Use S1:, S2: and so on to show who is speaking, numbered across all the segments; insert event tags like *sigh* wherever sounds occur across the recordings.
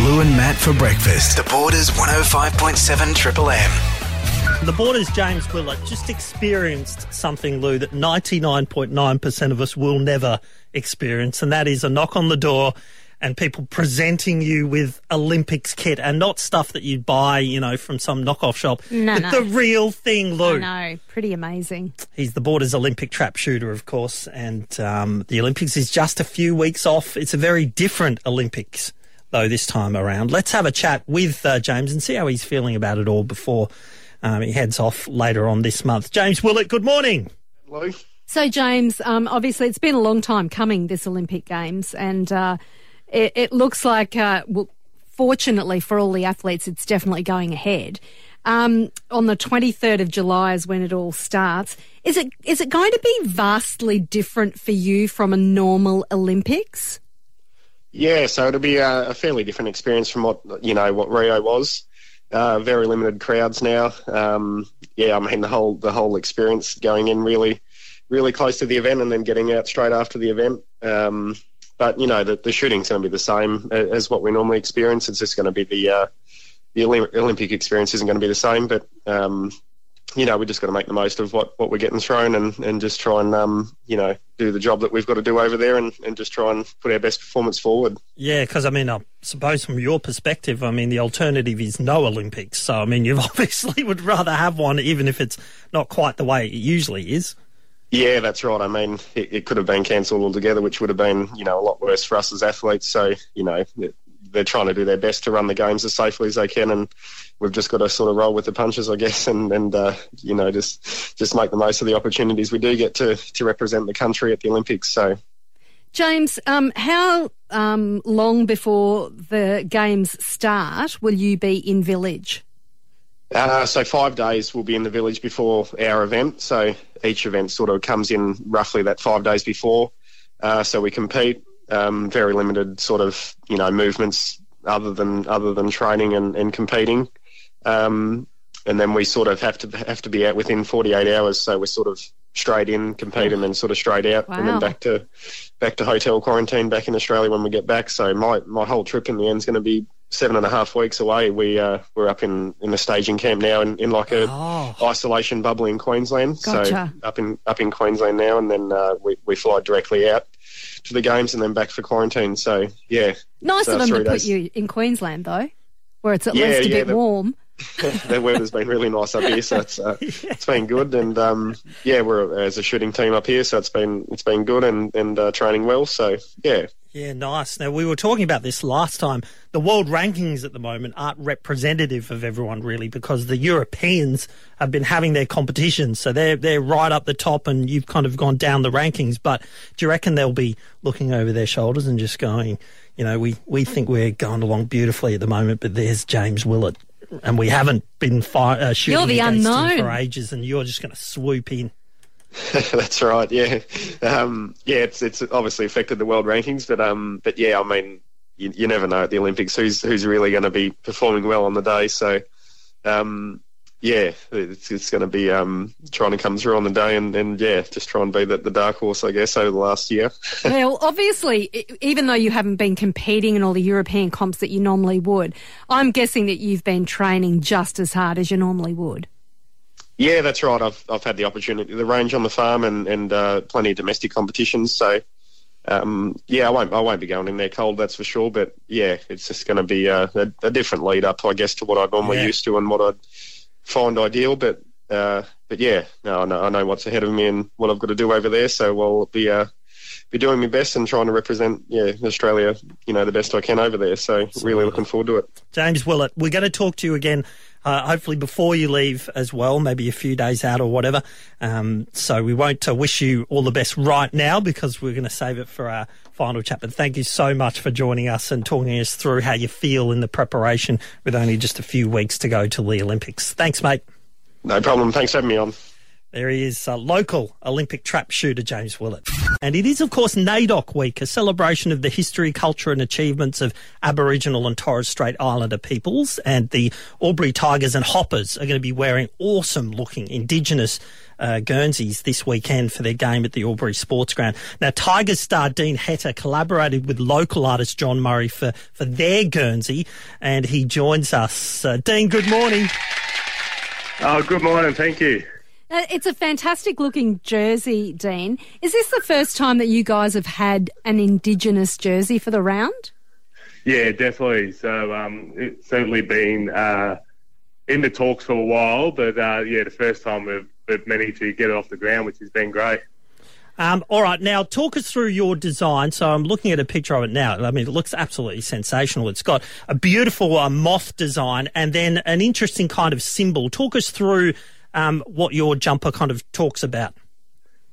S1: Lou and Matt for breakfast. The Borders 105.7 Triple M.
S2: The Borders James Willett just experienced something, Lou, that 99.9% of us will never experience, and that is a knock on the door and people presenting you with Olympics kit and not stuff that you'd buy, you know, from some knockoff shop.
S3: No,
S2: but
S3: no.
S2: the real thing, Lou.
S3: I know, pretty amazing.
S2: He's the Borders Olympic trap shooter, of course, and um, the Olympics is just a few weeks off. It's a very different Olympics, though, this time around. Let's have a chat with uh, James and see how he's feeling about it all before um, he heads off later on this month. James Willett, good morning.
S4: Lou?
S3: So, James, um, obviously it's been a long time coming, this Olympic Games, and uh, it, it looks like, uh, well, fortunately for all the athletes, it's definitely going ahead. Um, on the 23rd of July is when it all starts. Is it is it going to be vastly different for you from a normal Olympics?
S4: Yeah, so it'll be a, a fairly different experience from what you know what Rio was. Uh, very limited crowds now. Um, yeah, I mean the whole the whole experience going in really, really close to the event and then getting out straight after the event. Um, but you know the, the shooting's going to be the same as what we normally experience. It's just going to be the uh, the Olympic experience isn't going to be the same, but um, you know we're just got to make the most of what, what we're getting thrown and, and just try and um, you know do the job that we've got to do over there and, and just try and put our best performance forward.
S2: Yeah, because I mean, I suppose from your perspective, I mean, the alternative is no Olympics. So, I mean, *laughs* you obviously would rather have one, even if it's not quite the way it usually is.
S4: Yeah, that's right. I mean, it, it could have been cancelled altogether, which would have been, you know, a lot worse for us as athletes. So, you know, it- they're trying to do their best to run the games as safely as they can, and we've just got to sort of roll with the punches, I guess, and and uh, you know, just just make the most of the opportunities we do get to to represent the country at the Olympics. So,
S3: James, um, how um, long before the games start will you be in village?
S4: Uh, so five days we'll be in the village before our event. So each event sort of comes in roughly that five days before. Uh, so we compete. Um, very limited sort of you know movements other than other than training and, and competing. Um, and then we sort of have to have to be out within 48 hours. So we're sort of straight in, compete, and then sort of straight out, and then back to back to hotel quarantine back in Australia when we get back. So my my whole trip in the end is going to be seven and a half weeks away. We uh, we're up in in the staging camp now in, in like a
S2: Oh.
S4: isolation bubble in Queensland.
S3: Gotcha.
S4: So up in up in Queensland now, and then uh, we we fly directly out to the games and then back for quarantine. So yeah,
S3: Nice
S4: So
S3: of them to put you in Queensland, though, where it's at
S4: Yeah,
S3: least a
S4: yeah,
S3: bit
S4: the-
S3: warm. *laughs*
S4: the weather's been really nice up here, so it's uh, *laughs* it's been good. And um, yeah, we're as a shooting team up here, so it's been it's been good and and uh, training well. So yeah,
S2: Yeah, nice. Now, we were talking about this last time. The world rankings at the moment aren't representative of everyone, really, because the Europeans have been having their competitions. So they're, they're right up the top, and you've kind of gone down the rankings. But do you reckon they'll be looking over their shoulders and just going, you know, we, we think we're going along beautifully at the moment, but there's James Willett. And we haven't been fi- uh, shooting
S3: You're the
S2: against him for ages, and you're just going to swoop in. *laughs*
S4: That's right. Yeah, um, yeah. It's it's obviously affected the world rankings, but um, but yeah. I mean, you, you never know at the Olympics who's who's really going to be performing well on the day. So, um, yeah, it's, it's going to be um, trying to come through on the day, and, and yeah, just try and be the, the dark horse, I guess, over the last year. *laughs*
S3: well, obviously, even though you haven't been competing in all the European comps that you normally would, I'm guessing that you've been training just as hard as you normally would.
S4: Yeah, that's right. I've I've had the opportunity the range on the farm and and uh, plenty of domestic competitions. So, um, yeah, I won't I won't be going in there cold, that's for sure. But yeah, it's just going to be uh, a, a different lead up, I guess, to what I'd normally
S2: Yeah.
S4: used to and what I'd find ideal. But uh, but yeah, no, I know I know what's ahead of me and what I've got to do over there. So I'll be uh, be doing my best and trying to represent yeah Australia, you know, the best I can over there. So really looking forward to it.
S2: James Willett, we're going to talk to you again, uh, hopefully before you leave as well, maybe a few days out or whatever. Um, so we won't uh, wish you all the best right now because we're going to save it for our final chat. But thank you so much for joining us and talking us through how you feel in the preparation with only just a few weeks to go to the Olympics. Thanks, mate.
S4: No problem. Thanks for having me on.
S2: There he is, uh, local Olympic trap shooter James Willett. And it is, of course, NAIDOC Week, a celebration of the history, culture, and achievements of Aboriginal and Torres Strait Islander peoples. And the Albury Tigers and Hoppers are going to be wearing awesome looking Indigenous uh, Guernseys this weekend for their game at the Albury Sports Ground. Now, Tigers star Dean Heta collaborated with local artist John Murray for, for their Guernsey, and he joins us. Uh, Dean, good morning.
S5: Oh, good morning. Thank you.
S3: Uh, it's a fantastic looking jersey, Dean. Is this the first time that you guys have had an Indigenous jersey for the round?
S5: Yeah, definitely. So um, it's certainly been uh, in the talks for a while, but uh, yeah, the first time we've, we've managed to get it off the ground, which has been great.
S2: Um, all right, now talk us through your design. So I'm looking at a picture of it now. I mean, it looks absolutely sensational. It's got a beautiful uh, moth design and then an interesting kind of symbol. Talk us through um, what your jumper kind of talks about.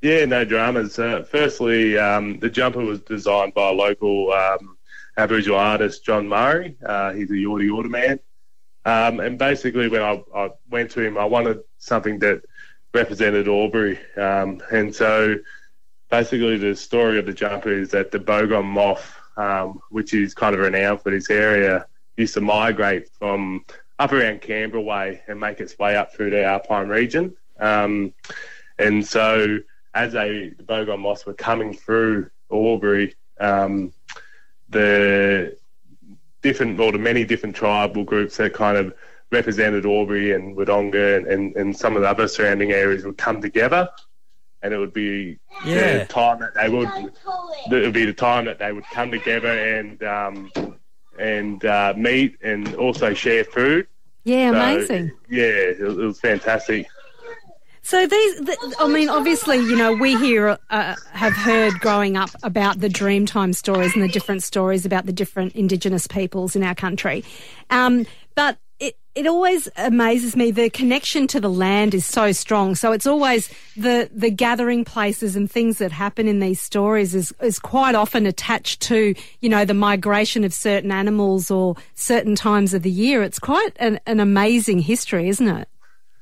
S5: Yeah, no dramas. Uh, firstly, um, the jumper was designed by a local um, Aboriginal artist, John Murray. Uh, he's a Yorta Yorta man. Um, and basically, when I, I, went to him, I wanted something that represented Albury. Um, and so, basically, the story of the jumper is that the bogong moth, um, which is kind of renowned for this area, used to migrate from up around Canberra way and make its way up through the Alpine region. Um, and so, as they, the bogong moths were coming through Albury, um, the different, or the many different tribal groups that kind of represented Albury and Wodonga and, and, and some of the other surrounding areas would come together. And it would be
S2: Yeah.
S5: the time that they would, it would be the time that they would come together and um, and uh, meet and also share food.
S3: Yeah,
S5: So,
S3: amazing.
S5: yeah, it, it was fantastic.
S3: So these, th I mean, obviously, you know, we here uh, have heard growing up about the Dreamtime stories and the different stories about the different Indigenous peoples in our country, um, but it it always amazes me the connection to the land is so strong. So it's always the the gathering places and things that happen in these stories is is quite often attached to you know the migration of certain animals or certain times of the year. It's quite an, an amazing history, isn't it?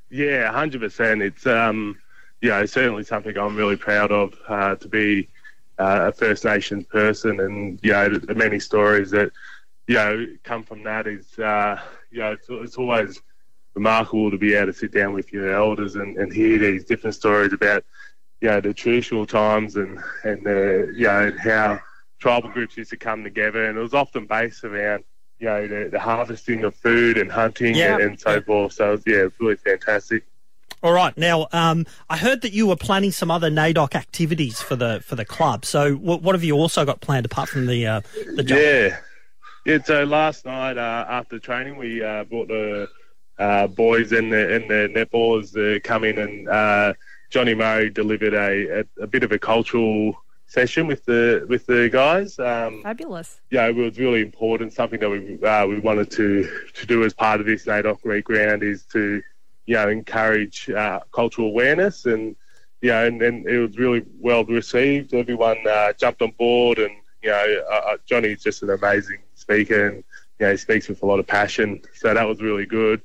S5: Yeah, hundred percent. It's um, you know, certainly something I'm really proud of uh, to be uh, a First Nations person, and you know, the many stories that you know come from that is uh, you know, it's, it's always remarkable to be able to sit down with your elders and, and hear these different stories about you know the traditional times and and the you know how tribal groups used to come together, and it was often based around you know the, the harvesting of food and hunting
S2: Yeah.
S5: and, and so forth. So yeah, it's really fantastic.
S2: All right. Now, um, I heard that you were planning some other NAIDOC activities for the for the club. So, what, what have you also got planned apart from the uh, the jump?
S5: Yeah, yeah. So last night uh, after training, we uh, brought the uh, boys and the and the netballers to come in, and uh, Johnny Murray delivered a, a, a bit of a cultural session with the with the guys. Um,
S3: Fabulous.
S5: yeah, it was really important. Something that we uh, we wanted to to do as part of this NAIDOC week round is to you know encourage uh, cultural awareness and you know and, and it was really well received. Everyone uh, jumped on board, and you know uh, Johnny's just an amazing speaker, and you know he speaks with a lot of passion. So that was really good.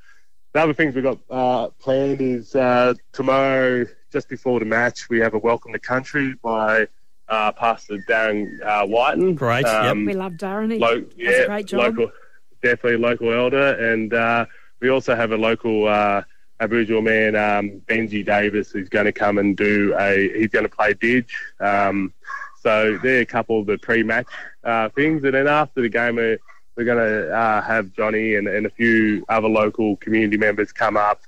S5: The other things we got uh, planned is uh, tomorrow, just before the match, we have a welcome to country by uh, Pastor Darren uh, Whiten.
S2: Great, yep.
S3: We love Darren. He
S5: Lo-
S3: does
S5: yeah,
S3: a great job.
S5: local, definitely local elder, and uh, we also have a local uh, Aboriginal man, um, Benji Davis, who's going to come and do a. He's going to play Didge. Um, so they're a couple of the pre-match uh, things, and then after the game, we're, we're going to uh, have Johnny and, and a few other local community members come up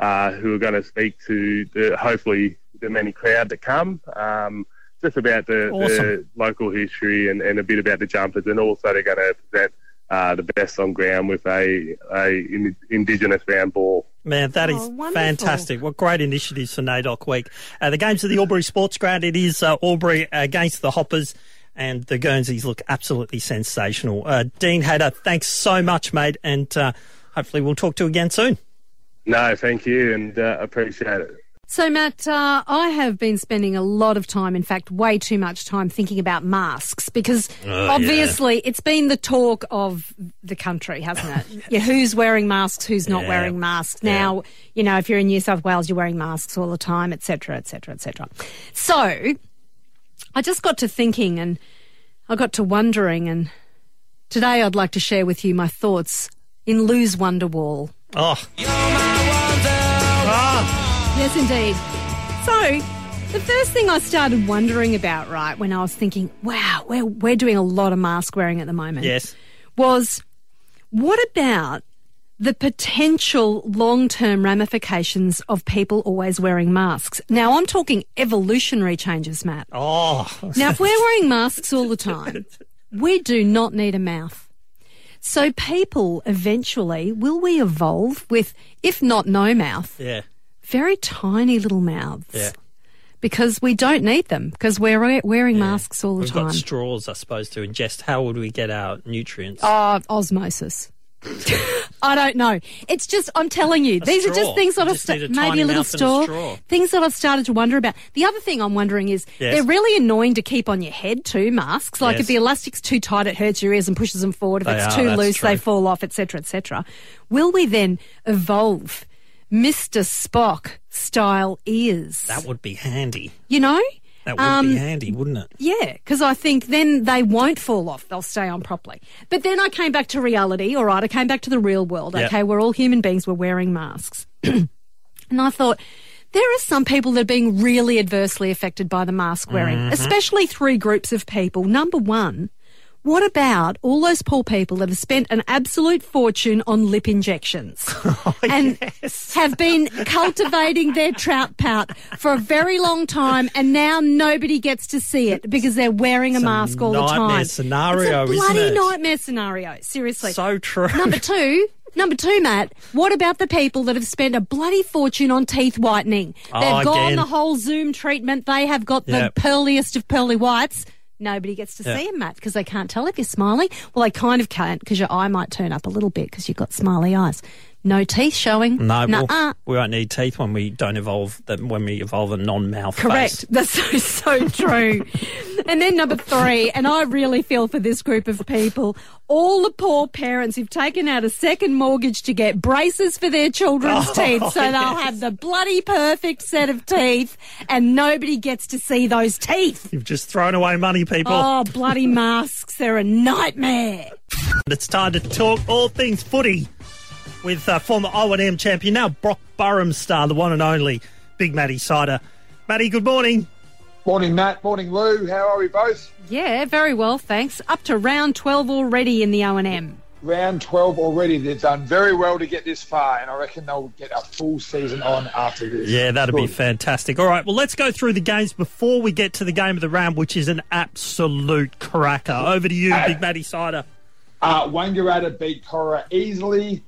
S5: uh, who are going to speak to the, hopefully the many crowd that come. Um, just about the, the local history and, and a bit about the jumpers, and also they're going to present uh, the best on ground with a, a indigenous round ball.
S2: Man, that is
S3: Oh, wonderful.
S2: fantastic. What great initiatives for NAIDOC Week. Uh, the game's at the Albury Sports Ground. It is uh, Albury against the Hoppers, and the Guernseys look absolutely sensational. Uh, Dean Hader, thanks so much, mate, and uh, hopefully we'll talk to you again soon.
S5: No, thank you, and uh, appreciate it.
S3: So, Matt, uh, I have been spending a lot of time, in fact, way too much time thinking about masks because
S2: Oh,
S3: obviously it's been the talk of the country, hasn't it? *laughs* yeah, who's wearing masks, who's not
S2: Yeah.
S3: wearing masks. Now, you know, if you're in New South Wales, you're wearing masks all the time, etc., etc., etc. So, I just got to thinking and I got to wondering, and today I'd like to share with you my thoughts in Lou's Wonderwall.
S2: Oh. Ah,
S3: Yes, indeed. So, the first thing I started wondering about, right, when I was thinking, wow, we're, we're doing a lot of mask wearing at the moment,
S2: yes.
S3: was what about the potential long term ramifications of people always wearing masks? Now, I'm talking evolutionary changes, Matt.
S2: Oh.
S3: Now, if we're wearing masks all the time, we do not need a mouth. So, people eventually, will we evolve with, if not no mouth,
S2: yeah.
S3: very tiny little mouths.
S2: Yeah.
S3: Because we don't need them because we're we- wearing masks all the
S2: We've
S3: time.
S2: got straws, I suppose, to ingest. How would we get our nutrients?
S3: Oh, osmosis. *laughs* I don't know. It's just I'm telling you, these are just things that I've
S2: a
S3: sta- maybe a little
S2: a
S3: store,
S2: straw.
S3: things that I've started to wonder about. The other thing I'm wondering is
S2: Yes.
S3: they're really annoying to keep on your head too. Masks, like
S2: Yes.
S3: if the elastic's too tight, it hurts your ears and pushes them forward. If
S2: They
S3: it's
S2: are,
S3: too loose, they fall off, etc., etc. Will we then evolve Mr. Spock style ears?
S2: That would be handy.
S3: you know.
S2: That would
S3: Um,
S2: be handy, wouldn't it?
S3: Yeah, because I think then they won't fall off. They'll stay on properly. But then I came back to reality. All right, I came back to the real world.
S2: Yep.
S3: Okay, we're all human beings. We're wearing masks. *clears throat* and I thought, there are some people that are being really adversely affected by the mask wearing,
S2: Mm-hmm.
S3: especially three groups of people. Number one, what about all those poor people that have spent an absolute fortune on lip injections *laughs*
S2: Oh,
S3: and have been cultivating their trout pout for a very long time and now nobody gets to see it because they're wearing a, mask all the
S2: nightmare
S3: time.
S2: scenario,
S3: it's a bloody nightmare scenario. Seriously.
S2: So true.
S3: Number two, number two, Matt. What about the people that have spent a bloody fortune on teeth whitening? They've
S2: Oh,
S3: gone the whole Zoom treatment. They have got the
S2: Yep.
S3: pearliest of pearly whites. Nobody gets to
S2: Yep.
S3: see them, Matt, because they can't tell if you're smiling. Well, they kind of can't because your eye might turn up a little bit because you've got smiley eyes. No teeth showing.
S2: No, well, we won't need teeth when we don't evolve. When we evolve a non-mouth
S3: Correct.
S2: face.
S3: That's so, so true. *laughs* and then number three, and I really feel for this group of people, all the poor parents who've taken out a second mortgage to get braces for their children's
S2: Oh,
S3: teeth so they'll have the bloody perfect set of teeth and nobody gets to see those teeth.
S2: You've just thrown away money, people.
S3: Oh, bloody masks. They're a nightmare.
S2: It's time to talk all things footy with uh, former O&M champion, now Brock Burham star, the one and only Big Matty Sider. Matty, good morning.
S6: Morning, Matt. Morning, Lou. How are we both?
S3: Yeah, very well, thanks. Up to round 12 already in the O&M.
S6: Round 12 already. They've done very well to get this far, and I reckon they'll get a full season on after this.
S2: Yeah, that'd be fantastic. All right, well, let's go through the games before we get to the game of the round, which is an absolute cracker. Over to you, Big Matty Sider.
S6: Uh, Wangaratta beat Cora easily.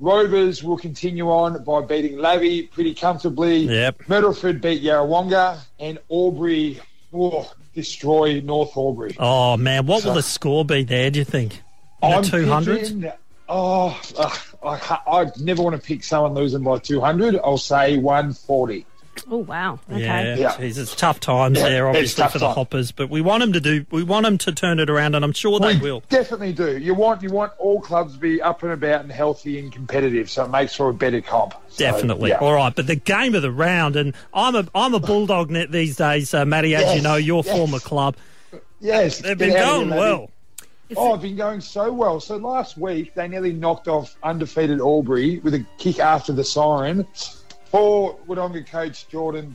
S6: Rovers will continue on by beating Lavi pretty comfortably.
S2: Yep.
S6: Myrtleford beat Yarrawonga, and Albury oh, destroy North Albury.
S2: Oh, man, what will the score be there, do you think? In
S6: I'm
S2: 200s?
S6: Oh, uh, I, I never want to pick someone losing by 200. I'll say 140.
S3: Oh, wow. Okay.
S2: Yeah,
S6: Yeah.
S2: geez, it's tough times
S6: Yeah,
S2: there, obviously for the
S6: time.
S2: Hoppers, but we want them to do. We want them to turn it around, and I'm sure they will.
S6: Definitely do. You want you want all clubs to be up and about and healthy and competitive, so it makes for a better comp. So,
S2: Definitely.
S6: yeah.
S2: All right, but the game of the round, and I'm a I'm a bulldog net these days, uh, Matty. As you know, your
S6: yes.
S2: former club,
S6: Yes,
S2: they've been going
S6: here, laddie.
S2: well.
S6: Oh, it's been going so well. So last week they nearly knocked off undefeated Albury with a kick after the siren. Poor Wodonga coach Jordan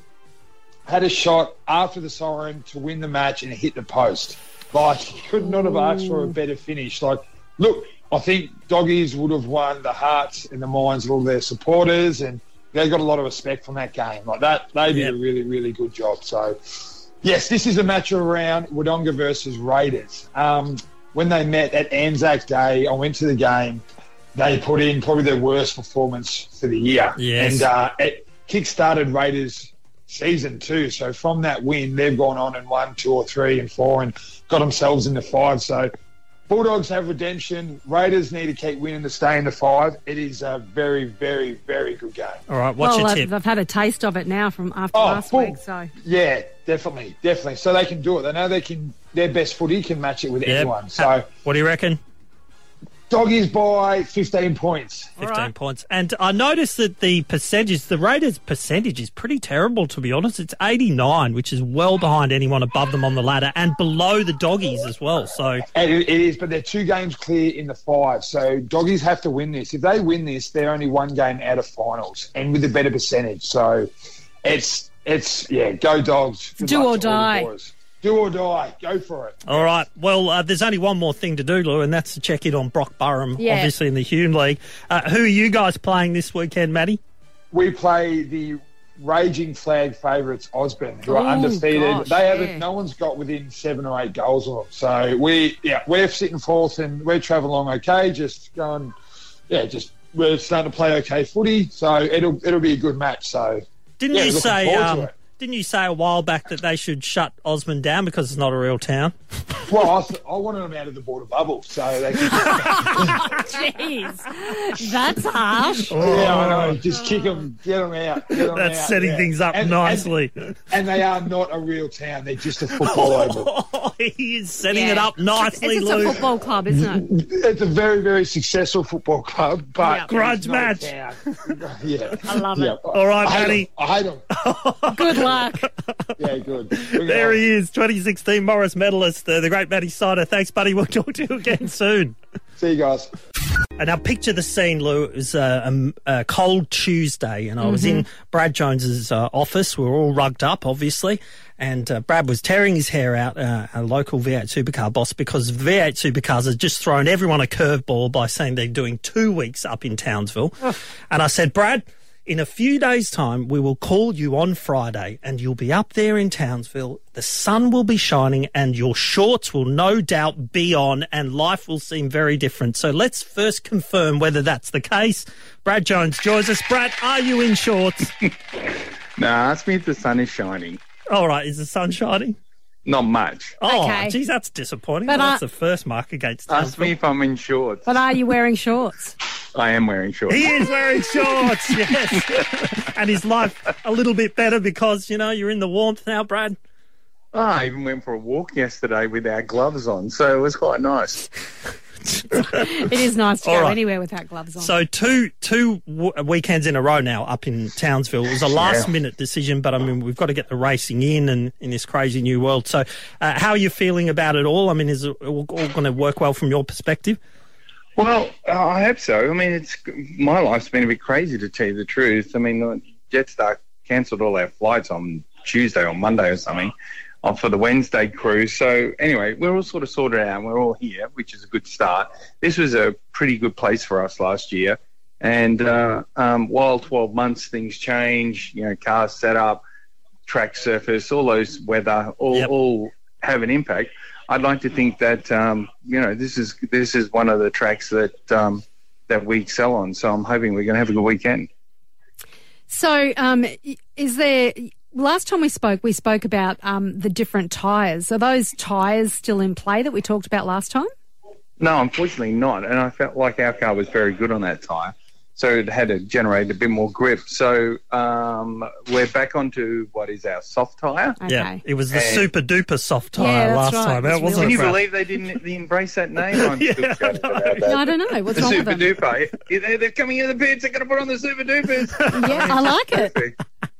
S6: had a shot after the siren to win the match and hit the post. Like he could not have asked for a better finish. Like, look, I think doggies would have won the hearts and the minds of all their supporters, and they got a lot of respect from that game. Like that, they did
S2: Yep.
S6: a really, really good job. So, yes, this is a match around Wodonga versus Raiders. Um, when they met at Anzac Day, I went to the game. They put in probably their worst performance for the year,
S2: Yes.
S6: and uh, it kick-started Raiders season too. So from that win, they've gone on and won two or three and four and got themselves into five. So Bulldogs have redemption. Raiders need to keep winning to stay in the five. It is a very, very, very good game.
S2: All right, what's
S3: well,
S2: your
S3: I've,
S2: tip?
S3: I've had a taste of it now from after
S6: Oh,
S3: last
S6: full.
S3: week. So
S6: Yeah, definitely, definitely. So they can do it. They know they can. Their best footy can match it with
S2: Yep.
S6: anyone. So
S2: What do you reckon?
S6: Doggies by 15 points.
S2: 15
S3: right.
S2: points. And I noticed that the percentage, the Raiders' percentage is pretty terrible, to be honest. It's 89, which is well behind anyone above them on the ladder and below the doggies as well. So,
S6: And it, it is, but they're two games clear in the five. So doggies have to win this. If they win this, they're only one game out of finals and with a better percentage. So it's it's yeah, go dogs. Good
S3: Do or
S6: to all the
S3: die.
S6: Boys. Do or die. Go for it.
S2: all right. Well, uh, there's only one more thing to do, Lou, and that's to check in on Brock-Burrum,
S3: Yeah.
S2: obviously in the Hume League. Uh, who are you guys playing this weekend, Matty?
S6: We play the raging flag favourites, Osborne, who are
S3: Oh,
S6: undefeated.
S3: gosh,
S6: they haven't.
S3: yeah.
S6: No one's got within seven or eight goals of them. So we yeah, we're sitting fourth and we're travelling along okay. Just going, yeah, just we're starting to play okay footy. So it'll it'll be a good match. So
S2: Didn't
S6: Yeah,
S2: you say?
S6: forward to
S2: Um,
S6: it.
S2: Didn't you say a while back that they should shut Osborne down because it's not a real town?
S6: Well, I, th- I wanted them out of the border bubble, so they can,
S3: jeez, that's harsh.
S6: yeah, I know. Just kick them, get them out. Get 'em
S2: Oh. That's
S6: out,
S2: setting
S6: yeah.
S2: things up
S6: And-
S2: nicely.
S6: And, and they are not a real town; they're just a football oh, oval.
S2: Oh, *laughs* he is setting
S3: Yeah.
S2: it up nicely,
S3: It's just a football club, isn't it?
S6: It's a very, very successful football club, but
S3: Yeah.
S2: Grudge
S6: it's not
S2: match.
S6: town. *laughs* yeah,
S3: I love it.
S6: yeah.
S2: All right,
S6: I hate
S2: Matty.
S6: 'em. I hate them.
S3: Good luck. *laughs*
S6: Yeah, good. Bring
S2: There
S6: on.
S2: he is, 2016 Morris medalist, uh, the great Matty Sider. Thanks, buddy. We'll talk to you again soon.
S6: See you guys.
S2: And now picture the scene, Lou. It was uh, a, a cold Tuesday, and I was in Brad Jones's uh, office. We were all rugged up, obviously, and uh, Brad was tearing his hair out, uh, a local V8 supercar boss, because V8 supercars has just thrown everyone a curveball by saying they're doing two weeks up in Townsville. and I said, Brad, in a few days' time, we will call you on Friday and you'll be up there in Townsville. The sun will be shining and your shorts will no doubt be on and life will seem very different. So let's first confirm whether that's the case. Brad Jones joins us. Brad, are you in shorts?
S7: No, ask me if the sun is shining.
S2: All right, is the sun shining?
S7: Not much.
S2: Oh,
S3: Okay.
S2: geez, that's disappointing.
S3: But
S2: Well, that's
S3: I-
S2: the first mark against
S7: Ask me if I'm in shorts.
S3: But are you wearing shorts? *laughs*
S7: I am wearing shorts.
S2: He is wearing shorts, *laughs* yes. and his life a little bit better because, you know, you're in the warmth now, Brad.
S7: Oh, I even went for a walk yesterday without gloves on, so it was quite nice. *laughs*
S3: It is nice to
S2: All
S3: go
S2: right.
S3: anywhere without gloves on.
S2: So two two w- weekends in a row now up in Townsville. It was a last minute decision, but I mean we've got to get the racing in and in this crazy new world. So uh, how are you feeling about it all? I mean, is it all, all going to work well from your perspective?
S7: Well, I hope so. I mean, it's my life's been a bit crazy to tell you the truth. I mean, Jetstar cancelled all our flights on Tuesday or Monday or something for the Wednesday crews. So anyway, we're all sort of sorted out. and We're all here, which is a good start. This was a pretty good place for us last year. And uh, um, while 12 months, things change. You know, cars set up, track surface, all those weather, all,
S2: Yep.
S7: all have an impact. I'd like to think that um, you know this is this is one of the tracks that um, that we excel on. So I'm hoping we're going to have a good weekend.
S3: So, um, is there? Last time we spoke, we spoke about um, the different tyres. Are those tyres still in play that we talked about last time?
S7: No, unfortunately not. And I felt like our car was very good on that tyre, so it had to generate a bit more grip. So um, we're back onto what is our soft tyre.
S3: Okay.
S2: Yeah, it was the
S7: And-
S2: super duper soft tire
S3: Yeah,
S2: last
S3: right.
S2: time.
S3: It's
S2: That wasn't
S7: Can
S2: it,
S7: you
S2: Brad?
S7: believe they didn't embrace that name? I'm *laughs*
S2: Yeah,
S7: still
S2: I
S7: gutted
S2: know.
S7: about that.
S3: No, I don't know. What's
S7: The
S3: wrong with
S7: super
S3: them?
S7: duper. They're, they're coming in the pits. They're going to put on the super dupers. *laughs*
S3: Yeah, I like it.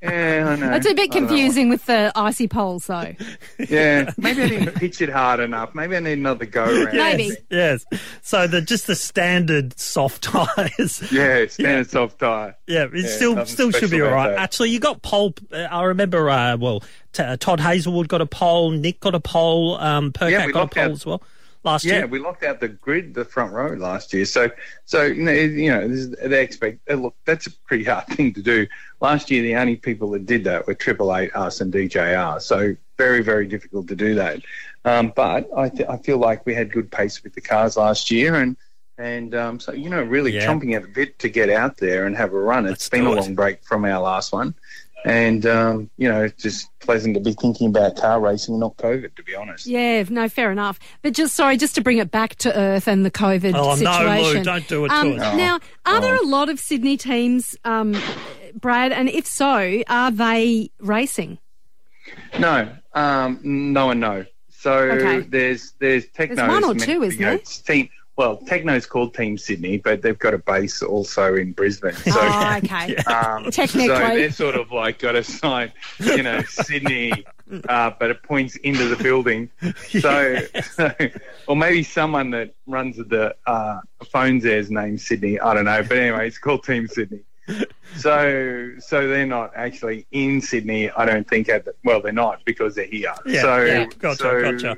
S7: Yeah, I know.
S3: It's a bit
S7: I don't know.
S3: confusing with the icy poles, though. *laughs*
S7: Yeah, maybe I didn't pitch it hard enough. Maybe I need another go around.
S3: Maybe.
S2: Yes. So the just the standard soft *laughs* tires.
S7: Yeah, standard soft tire.
S2: Yeah, it
S7: Yeah,
S2: still still should be
S7: special
S2: all
S7: about
S2: right.
S7: that.
S2: Actually, you got pole. Uh, I remember. Uh, well, t- uh, Todd Hazelwood got a pole. Nick got a pole. Um, Percat
S7: Yeah,
S2: got a pole
S7: out-
S2: as well last
S7: Yeah,
S2: year.
S7: we locked out the grid, the front row last year. So, so you know, you know, they expect. uh, Look, that's a pretty hard *laughs* thing to do. Last year, the only people that did that were Triple Eight, us, and DJR. So, very, very difficult to do that. Um, but I, th- I feel like we had good pace with the cars last year, and and um, so you know, really
S2: Yeah.
S7: chomping at a bit to get out there and have a run.
S2: Let's
S7: It's been a
S2: it.
S7: long break from our last one. And um, you know, it's just pleasant to be thinking about car racing, not COVID, to be honest.
S3: Yeah, no, fair enough. But just sorry, just to bring it back to earth and the COVID
S2: Oh, no,
S3: situation.
S2: Lou, don't do it to
S3: um,
S2: us.
S7: No.
S3: Now, are there a lot of Sydney teams, um, Brad? And if so, are they racing?
S7: No, um, no, and no. So
S3: Okay.
S7: there's there's Tekno's
S3: There's one or two, isn't
S7: you know,
S3: there?
S7: team. Well, Tekno's called Team Sydney, but they've got a base also in Brisbane. So
S3: oh, okay. *laughs*
S7: Um,
S3: Technically.
S7: So they're sort of like got a sign, you know, Sydney, uh, but it points into the building. *laughs* So, so, *laughs* or maybe someone that runs the uh, phones there's named Sydney. I don't know, but anyway, it's called Team Sydney. So, so they're not actually in Sydney. I don't think. At the, well, they're not because they're here.
S2: Yeah,
S7: so,
S2: yeah, gotcha,
S7: so-
S2: gotcha.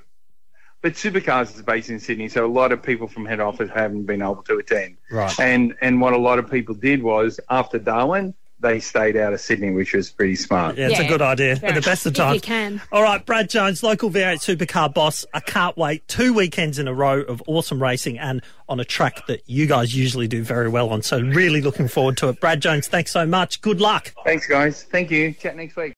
S7: But Supercars is based in Sydney, so a lot of people from head office haven't been able to attend.
S2: Right.
S7: And and what a lot of people did was after Darwin, they stayed out of Sydney, which was pretty smart.
S2: Yeah, it's a good idea
S3: fair
S2: at the best of
S3: enough. If
S2: times.
S3: you can.
S2: All right, Brad Jones, local V8 supercar boss. I can't wait. Two weekends in a row of awesome racing and on a track that you guys usually do very well on. So really looking forward to it. Brad Jones, thanks so much. Good luck.
S7: Thanks, guys. Thank you. Chat next week.